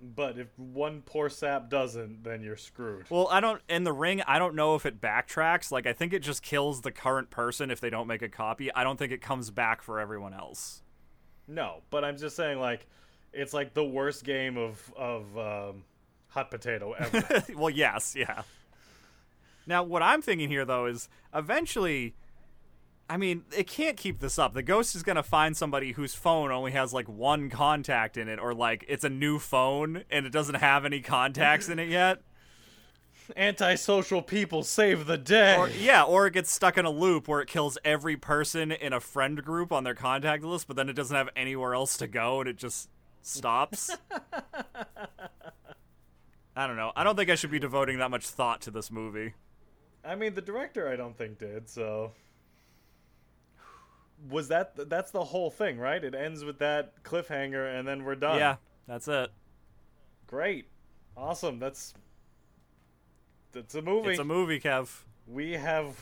Speaker 1: But if one poor sap doesn't, then you're screwed.
Speaker 2: Well, I don't in the ring, I don't know if it backtracks. Like I think it just kills the current person if they don't make a copy. I don't think it comes back for everyone else.
Speaker 1: No, but I'm just saying, like, it's like the worst game of of um, hot potato ever.
Speaker 2: well, yes, yeah. Now, what I'm thinking here though is eventually I mean, it can't keep this up. The ghost is going to find somebody whose phone only has like one contact in it or like it's a new phone and it doesn't have any contacts in it yet.
Speaker 1: Antisocial people save the day.
Speaker 2: Or yeah, or it gets stuck in a loop where it kills every person in a friend group on their contact list, but then it doesn't have anywhere else to go and it just stops. I don't know. I don't think I should be devoting that much thought to this movie.
Speaker 1: I mean, the director, I don't think did. So, was that that's the whole thing, right? It ends with that cliffhanger, and then we're done.
Speaker 2: Yeah, that's it.
Speaker 1: great, awesome. That's that's a movie.
Speaker 2: It's a movie, Kev.
Speaker 1: we have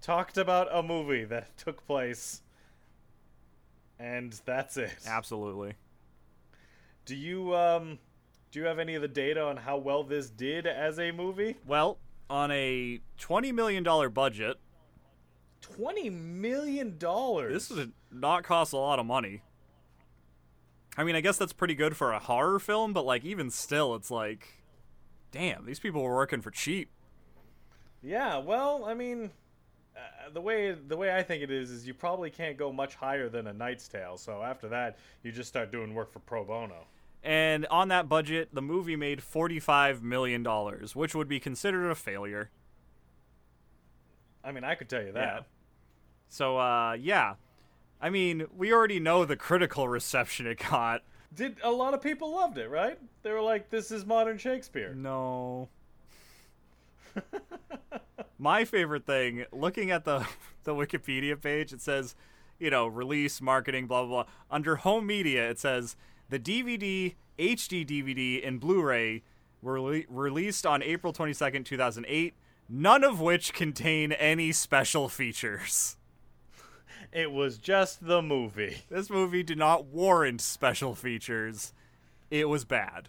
Speaker 1: talked about a movie that took place, and that's it.
Speaker 2: Absolutely.
Speaker 1: Do you um do you have any of the data on how well this did as a movie?
Speaker 2: Well, on a $20 million budget,
Speaker 1: Twenty million dollars.
Speaker 2: this would not cost a lot of money. I mean, I guess that's pretty good for a horror film, but like even still, it's like, damn, these people were working for cheap.
Speaker 1: Yeah, well, I mean, uh, the way the way I think it is is you probably can't go much higher than a Knight's Tale. So after that, you just start doing work for pro bono.
Speaker 2: And on that budget, the movie made $45 million, which would be considered a failure.
Speaker 1: I mean, I could tell you that.
Speaker 2: Yeah. So, uh, yeah. I mean, we already know the critical reception it got.
Speaker 1: Did a lot of people loved it, right? They were like, "This is modern Shakespeare."
Speaker 2: No. My favorite thing, looking at the the Wikipedia page, it says, you know, release, marketing, blah blah blah. Under home media, it says the DVD, HD DVD, and Blu-ray were rele- released on April twenty second, two thousand eight. None of which contain any special features.
Speaker 1: It was just the movie.
Speaker 2: This movie did not warrant special features. It was bad.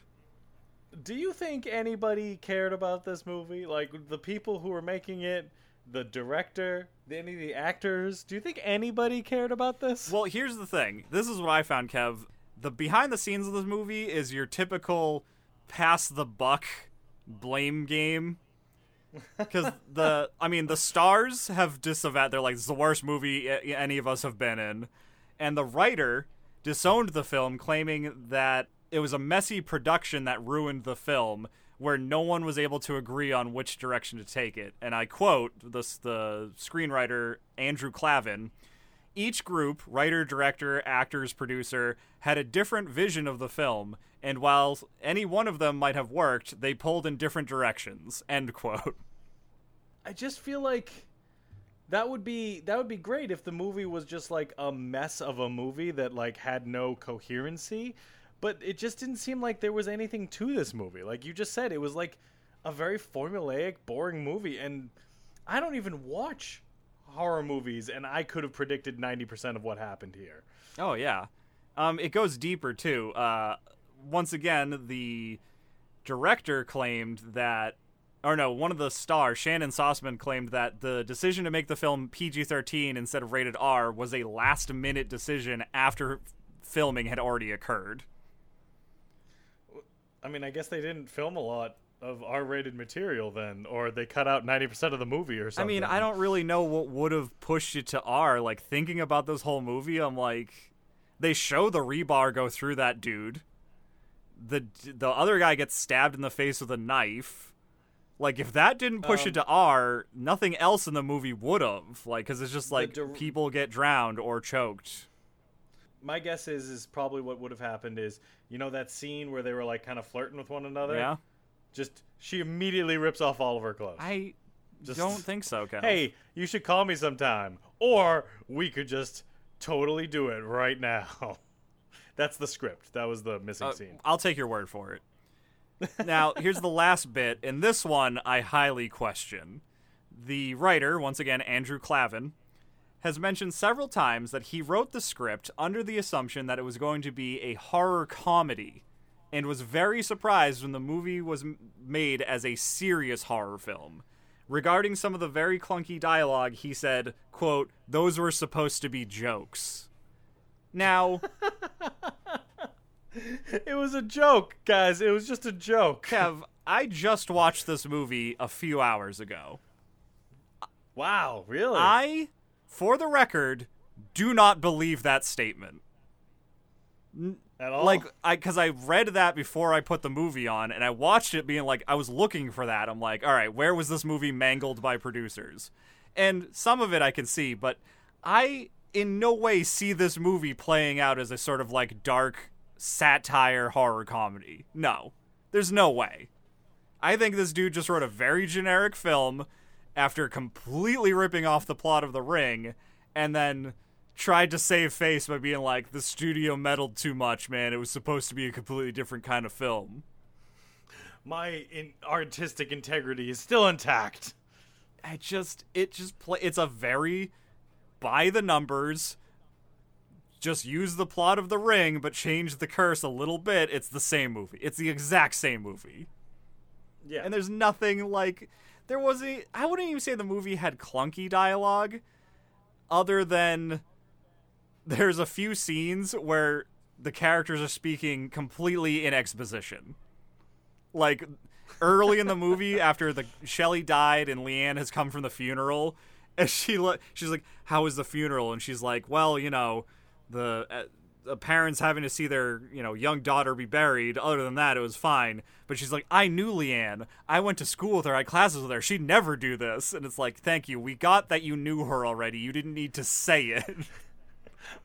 Speaker 1: Do you think anybody cared about this movie? Like the people who were making it, the director, any of the actors? Do you think anybody cared about this?
Speaker 2: Well, here's the thing. This is what I found, Kev. The behind the scenes of this movie is your typical pass the buck blame game. because the I mean the stars have disavowed. They're like the worst movie any of us have been in, and the writer disowned the film, claiming that it was a messy production that ruined the film, where no one was able to agree on which direction to take it. And I quote this the screenwriter Andrew Klavan. Each group, writer, director, actors, producer, had a different vision of the film, and while any one of them might have worked, they pulled in different directions. End quote.
Speaker 1: I just feel like that would be that would be great if the movie was just like a mess of a movie that like had no coherency, but it just didn't seem like there was anything to this movie. Like you just said, it was like a very formulaic, boring movie and I don't even watch horror movies and I could have predicted 90% of what happened here.
Speaker 2: Oh yeah. Um it goes deeper too. Uh once again, the director claimed that, or no, one of the stars, Shannon Sossamon, claimed that the decision to make the film PG 13 instead of rated R was a last minute decision after filming had already occurred.
Speaker 1: I mean, I guess they didn't film a lot of R-rated material then, or they cut out ninety percent of the movie or something.
Speaker 2: I mean, I don't really know what would have pushed it to R. Like thinking about this whole movie, I'm like, they show the rebar go through that dude the the other guy gets stabbed in the face with a knife. Like if that didn't push um, it to R, nothing else in the movie would have. Like because it's just like people get drowned or choked.
Speaker 1: My guess is is probably what would have happened is you know that scene where they were like kind of flirting with one another.
Speaker 2: Yeah.
Speaker 1: Just she immediately rips off all of her clothes.
Speaker 2: I just, don't think so, Ken.
Speaker 1: Hey, you should call me sometime, or we could just totally do it right now. That's the script. That was the missing uh, scene.
Speaker 2: I'll take your word for it. now, here's the last bit. In this one, I highly question. The writer, once again, Andrew Klavan, has mentioned several times that he wrote the script under the assumption that it was going to be a horror comedy and was very surprised when the movie was made as a serious horror film. Regarding some of the very clunky dialogue, he said, quote, "Those were supposed to be jokes." Now,
Speaker 1: it was a joke, guys. It was just a joke.
Speaker 2: Kev, I just watched this movie a few hours ago.
Speaker 1: Wow, really?
Speaker 2: I, for the record, do not believe that statement.
Speaker 1: At all?
Speaker 2: Like, I because I read that before I put the movie on, and I watched it being like, I was looking for that. I'm like, all right, where was this movie mangled by producers? And some of it I can see, but I in no way see this movie playing out as a sort of like dark satire horror comedy. No. There's no way. I think this dude just wrote a very generic film after completely ripping off the plot of The Ring and then tried to save face by being like the studio meddled too much, man. It was supposed to be a completely different kind of film.
Speaker 1: My in- artistic integrity is still intact.
Speaker 2: I just it just play it's a very by the numbers, just use the plot of the ring, but change the curse a little bit. It's the same movie. It's the exact same movie.
Speaker 1: Yeah.
Speaker 2: And there's nothing like there was a I wouldn't even say the movie had clunky dialogue other than there's a few scenes where the characters are speaking completely in exposition. Like early in the movie after the Shelley died and Leanne has come from the funeral and she she's like, "How was the funeral?" And she's like, "Well, you know, the." Uh, the parents having to see their you know young daughter be buried. Other than that it was fine. But she's like i knew leanne. I went to school with her. I had classes with her. She'd never do this. And it's like thank you. We got that you knew her already. You didn't need to say it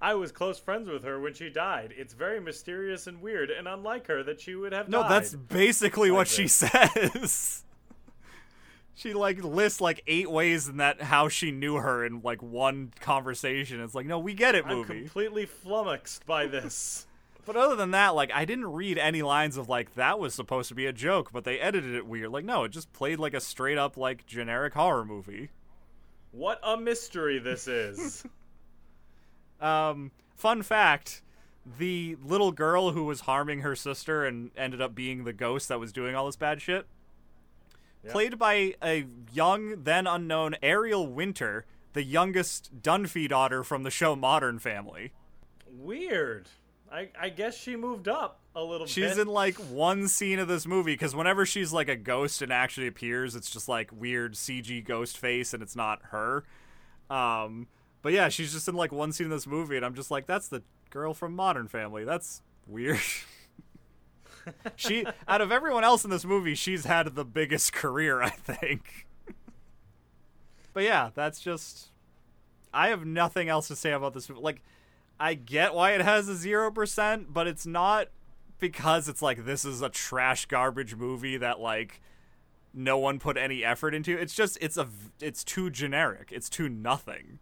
Speaker 1: I was close friends with her when she died. It's very mysterious and weird, and unlike her that she would have
Speaker 2: no,
Speaker 1: died.
Speaker 2: that's basically like what this. she says she like lists like eight ways in that how she knew her in like one conversation. It's like, no, we get it, movie.
Speaker 1: I'm completely flummoxed by this.
Speaker 2: but other than that, like I didn't read any lines of like that was supposed to be a joke, but they edited it weird. Like, no, it just played like a straight up like generic horror movie.
Speaker 1: What a mystery this is.
Speaker 2: um, fun fact. The little girl who was harming her sister and ended up being the ghost that was doing all this bad shit played by a young, then unknown Ariel Winter, the youngest Dunphy daughter from the show Modern Family.
Speaker 1: Weird. I, I guess she moved up a little
Speaker 2: She's
Speaker 1: bit.
Speaker 2: in like one scene of this movie because whenever she's like a ghost and actually appears, it's just like weird CG ghost face and it's not her. Um, but yeah, she's just in like one scene in this movie, and I'm just like, that's the girl from Modern Family. That's weird. she, out of everyone else in this movie, she's had the biggest career, I think. but yeah, that's just. I have nothing else to say about this. movie. Like, I get why it has a zero percent, but it's not because it's like this is a trash garbage movie that like no one put any effort into. It's just it's a it's too generic. It's too nothing.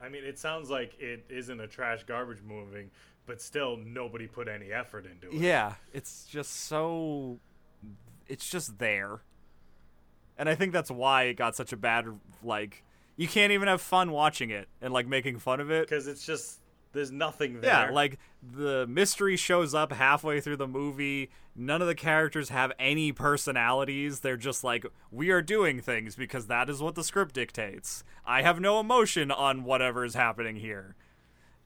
Speaker 1: I mean, it sounds like it isn't a trash garbage moving, but still nobody put any effort into it.
Speaker 2: Yeah, it's just so it's just there. And I think that's why it got such a bad like you can't even have fun watching it and like making fun of it.
Speaker 1: Because it's just, there's nothing there.
Speaker 2: Yeah, like the mystery shows up halfway through the movie. None of the characters have any personalities. They're just like, we are doing things because that is what the script dictates. I have no emotion on whatever is happening here.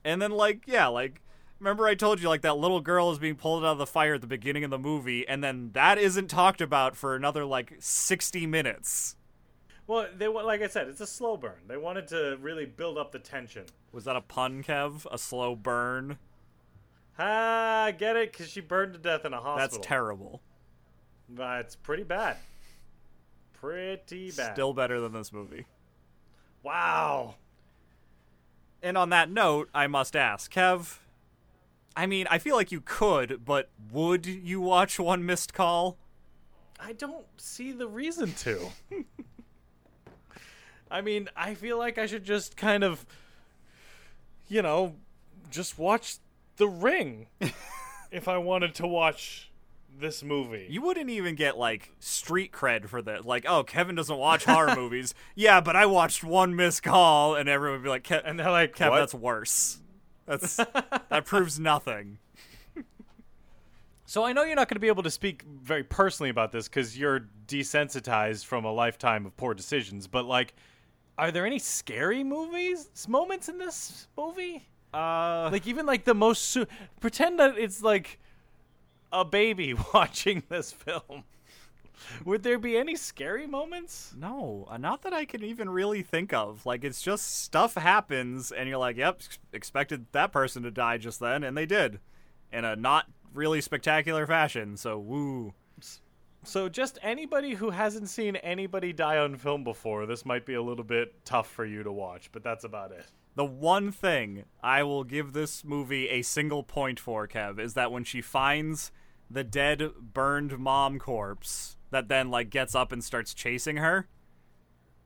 Speaker 2: And then, like, yeah, like, remember I told you, like, that little girl is being pulled out of the fire at the beginning of the movie, and then that isn't talked about for another, like, 60 minutes.
Speaker 1: Well, they like I said, it's a slow burn. They wanted to really build up the tension.
Speaker 2: Was that a pun, Kev? A slow burn?
Speaker 1: Ah, I get it, because she burned to death in a hospital.
Speaker 2: That's terrible.
Speaker 1: That's pretty bad. Pretty bad.
Speaker 2: Still better than this movie.
Speaker 1: Wow.
Speaker 2: And on that note, I must ask, Kev. I mean, I feel like you could, but would you watch One Missed Call?
Speaker 1: I don't see the reason to. I mean, I feel like I should just kind of, you know, just watch The Ring if I wanted to watch this movie.
Speaker 2: You wouldn't even get like street cred for that. Like, oh, Kevin doesn't watch horror movies. Yeah, but I watched One Missed Call, and everyone would be like, Kev,
Speaker 1: and they're like,
Speaker 2: Kev
Speaker 1: what?
Speaker 2: that's worse. That's that proves nothing.
Speaker 1: So I know you're not going to be able to speak very personally about this because you're desensitized from a lifetime of poor decisions. But like, are there any scary movies moments in this movie?
Speaker 2: Uh,
Speaker 1: Like even like the most su- pretend that it's like a baby watching this film. Would there be any scary moments?
Speaker 2: no, uh, not that I can even really think of. Like, it's just stuff happens, and you're like, yep, expected that person to die just then, and they did, in a not really spectacular fashion. So, woo.
Speaker 1: So just anybody who hasn't seen anybody die on film before, this might be a little bit tough for you to watch, but that's about it.
Speaker 2: The one thing I will give this movie a single point for, Kev, is that when she finds the dead, burned mom corpse that then like gets up and starts chasing her,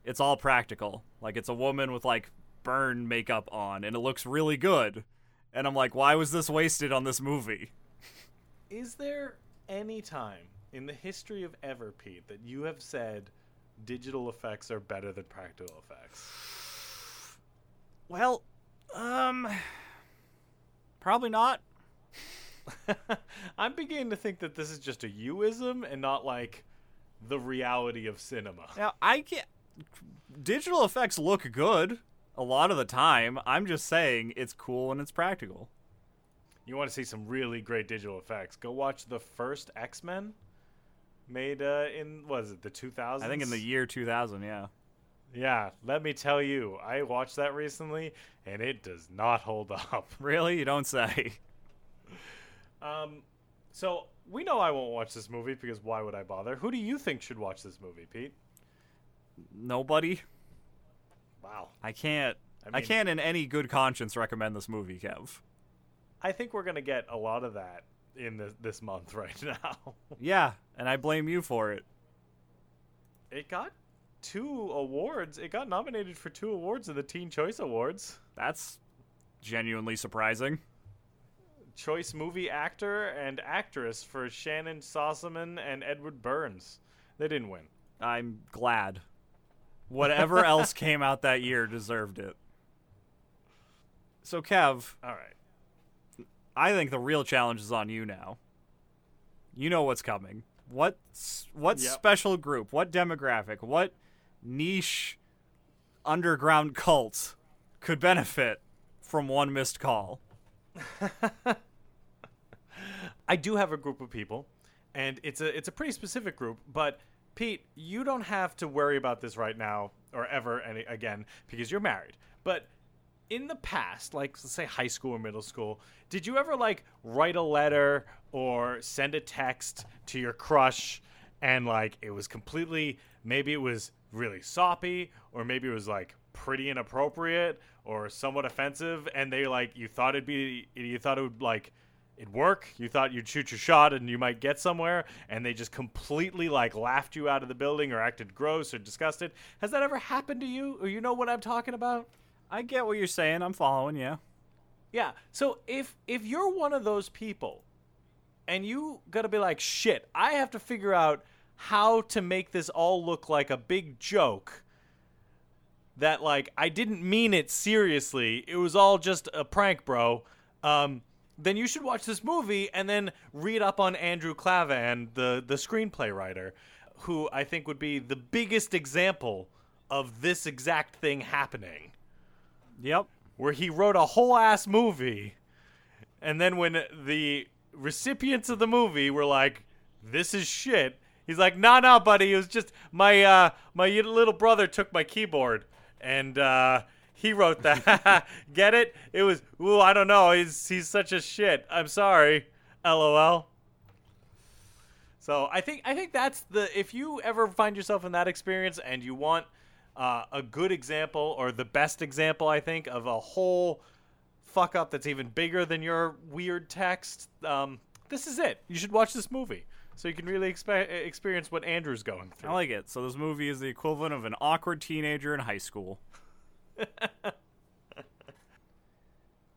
Speaker 2: it's all practical. Like it's a woman with like burn makeup on, and it looks really good. And I'm like, why was this wasted on this movie?
Speaker 1: Is there any time in the history of ever, Pete, that you have said digital effects are better than practical effects?
Speaker 2: Well, um, probably not.
Speaker 1: I'm beginning to think that this is just a youism and not like the reality of cinema.
Speaker 2: Now I can't. Digital effects look good a lot of the time. I'm just saying it's cool and it's practical.
Speaker 1: You want to see some really great digital effects? Go watch the first X Men, made uh, in was it the 2000s?
Speaker 2: I think in the year 2000, yeah.
Speaker 1: yeah. Let me tell you, I watched that recently, and it does not hold up.
Speaker 2: Really? You don't say.
Speaker 1: Um, so we know I won't watch this movie because why would I bother? Who do you think should watch this movie, Pete?
Speaker 2: Nobody.
Speaker 1: Wow.
Speaker 2: I can't.
Speaker 1: I
Speaker 2: I, can't, in any good conscience, recommend this movie, Kev.
Speaker 1: I think we're gonna get a lot of that in this this month right now.
Speaker 2: Yeah, and I blame you for it.
Speaker 1: it got two awards. It got nominated for two awards in the Teen Choice Awards.
Speaker 2: That's genuinely surprising.
Speaker 1: Choice Movie Actor and Actress for Shannon Sossamon and Edward Burns. They didn't win.
Speaker 2: I'm glad. Whatever else came out that year deserved it. So, Kev,
Speaker 1: All right.
Speaker 2: I think the real challenge is on you now. You know what's coming. What what
Speaker 1: Yep.
Speaker 2: special group, what demographic, what niche underground cult could benefit from one missed call?
Speaker 1: I do have a group of people, and it's a it's a pretty specific group. But Pete, you don't have to worry about this right now or ever any again because you're married. But in the past, like let's say high school or middle school, did you ever like write a letter or send a text to your crush and like it was completely maybe it was really soppy or maybe it was like pretty inappropriate or somewhat offensive and they like you thought it'd be you thought it would like it'd work you thought you'd shoot your shot and you might get somewhere and they just completely like laughed you out of the building or acted gross or disgusted? Has that ever happened to you or you know what i'm talking about
Speaker 2: I get what you're saying. I'm following. Yeah.
Speaker 1: yeah so if if you're one of those people and you gotta be like shit i have to figure out how to make this all look like a big joke that like I didn't mean it seriously. It was all just a prank, bro. Um, then you should watch this movie and then read up on Andrew Klavan, the the screenplay writer, who I think would be the biggest example of this exact thing happening,
Speaker 2: Yep.
Speaker 1: where he wrote a whole ass movie, and then when the recipients of the movie were like, "This is shit," he's like, "Nah, nah, buddy. It was just my uh, my little brother took my keyboard." and uh, he wrote that. Get it? It was. Ooh, I don't know. He's he's such a shit. I'm sorry. LOL. So I think I think that's the if you ever find yourself in that experience and you want uh, a good example or the best example I think of a whole fuck up that's even bigger than your weird text, um, this is it. You should watch this movie so you can really expe- experience what Andrew's going through.
Speaker 2: I like it. So this movie is the equivalent of an awkward teenager in high school.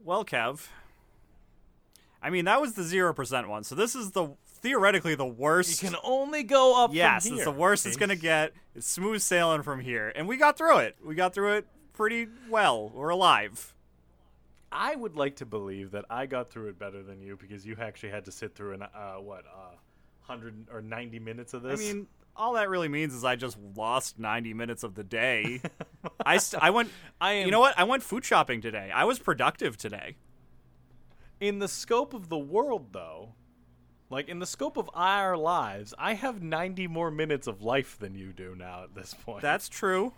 Speaker 2: well, Kev. I mean, that was the zero percent one. So this is the theoretically the worst.
Speaker 1: You can only go up.
Speaker 2: yes, it's the worst it's gonna get. It's smooth sailing from here, and we got through it. We got through it pretty well. We're alive.
Speaker 1: I would like to believe that I got through it better than you because you actually had to sit through an uh, what uh, hundred or ninety minutes of this.
Speaker 2: I mean, all that really means is I just lost 90 minutes of the day. I, st- I went,
Speaker 1: I am
Speaker 2: you know what? I went food shopping today. I was productive today.
Speaker 1: in the scope of the world, though. Like in the scope of our lives, I have ninety more minutes of life than you do now at this point.
Speaker 2: That's true.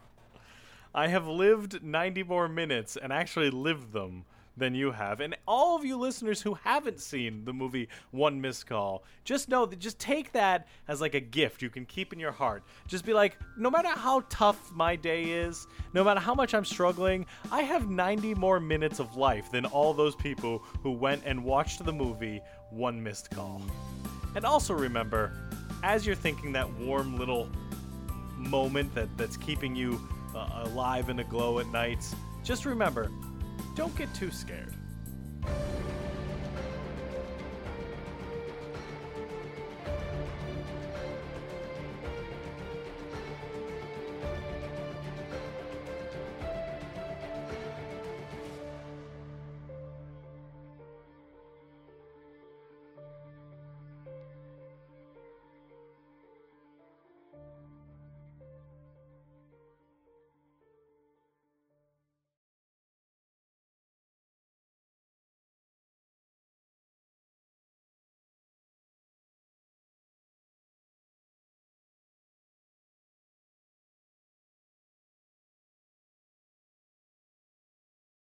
Speaker 1: I have lived 90 more minutes and actually lived them than you have. And all of you listeners who haven't seen the movie One Missed Call, just know that just take that as like a gift you can keep in your heart. Just be like, no matter how tough my day is, no matter how much I'm struggling, I have 90 more minutes of life than all those people who went and watched the movie One Missed Call. And also remember, as you're thinking that warm little moment that, that's keeping you uh, alive and aglow at nights, just remember don't get too scared.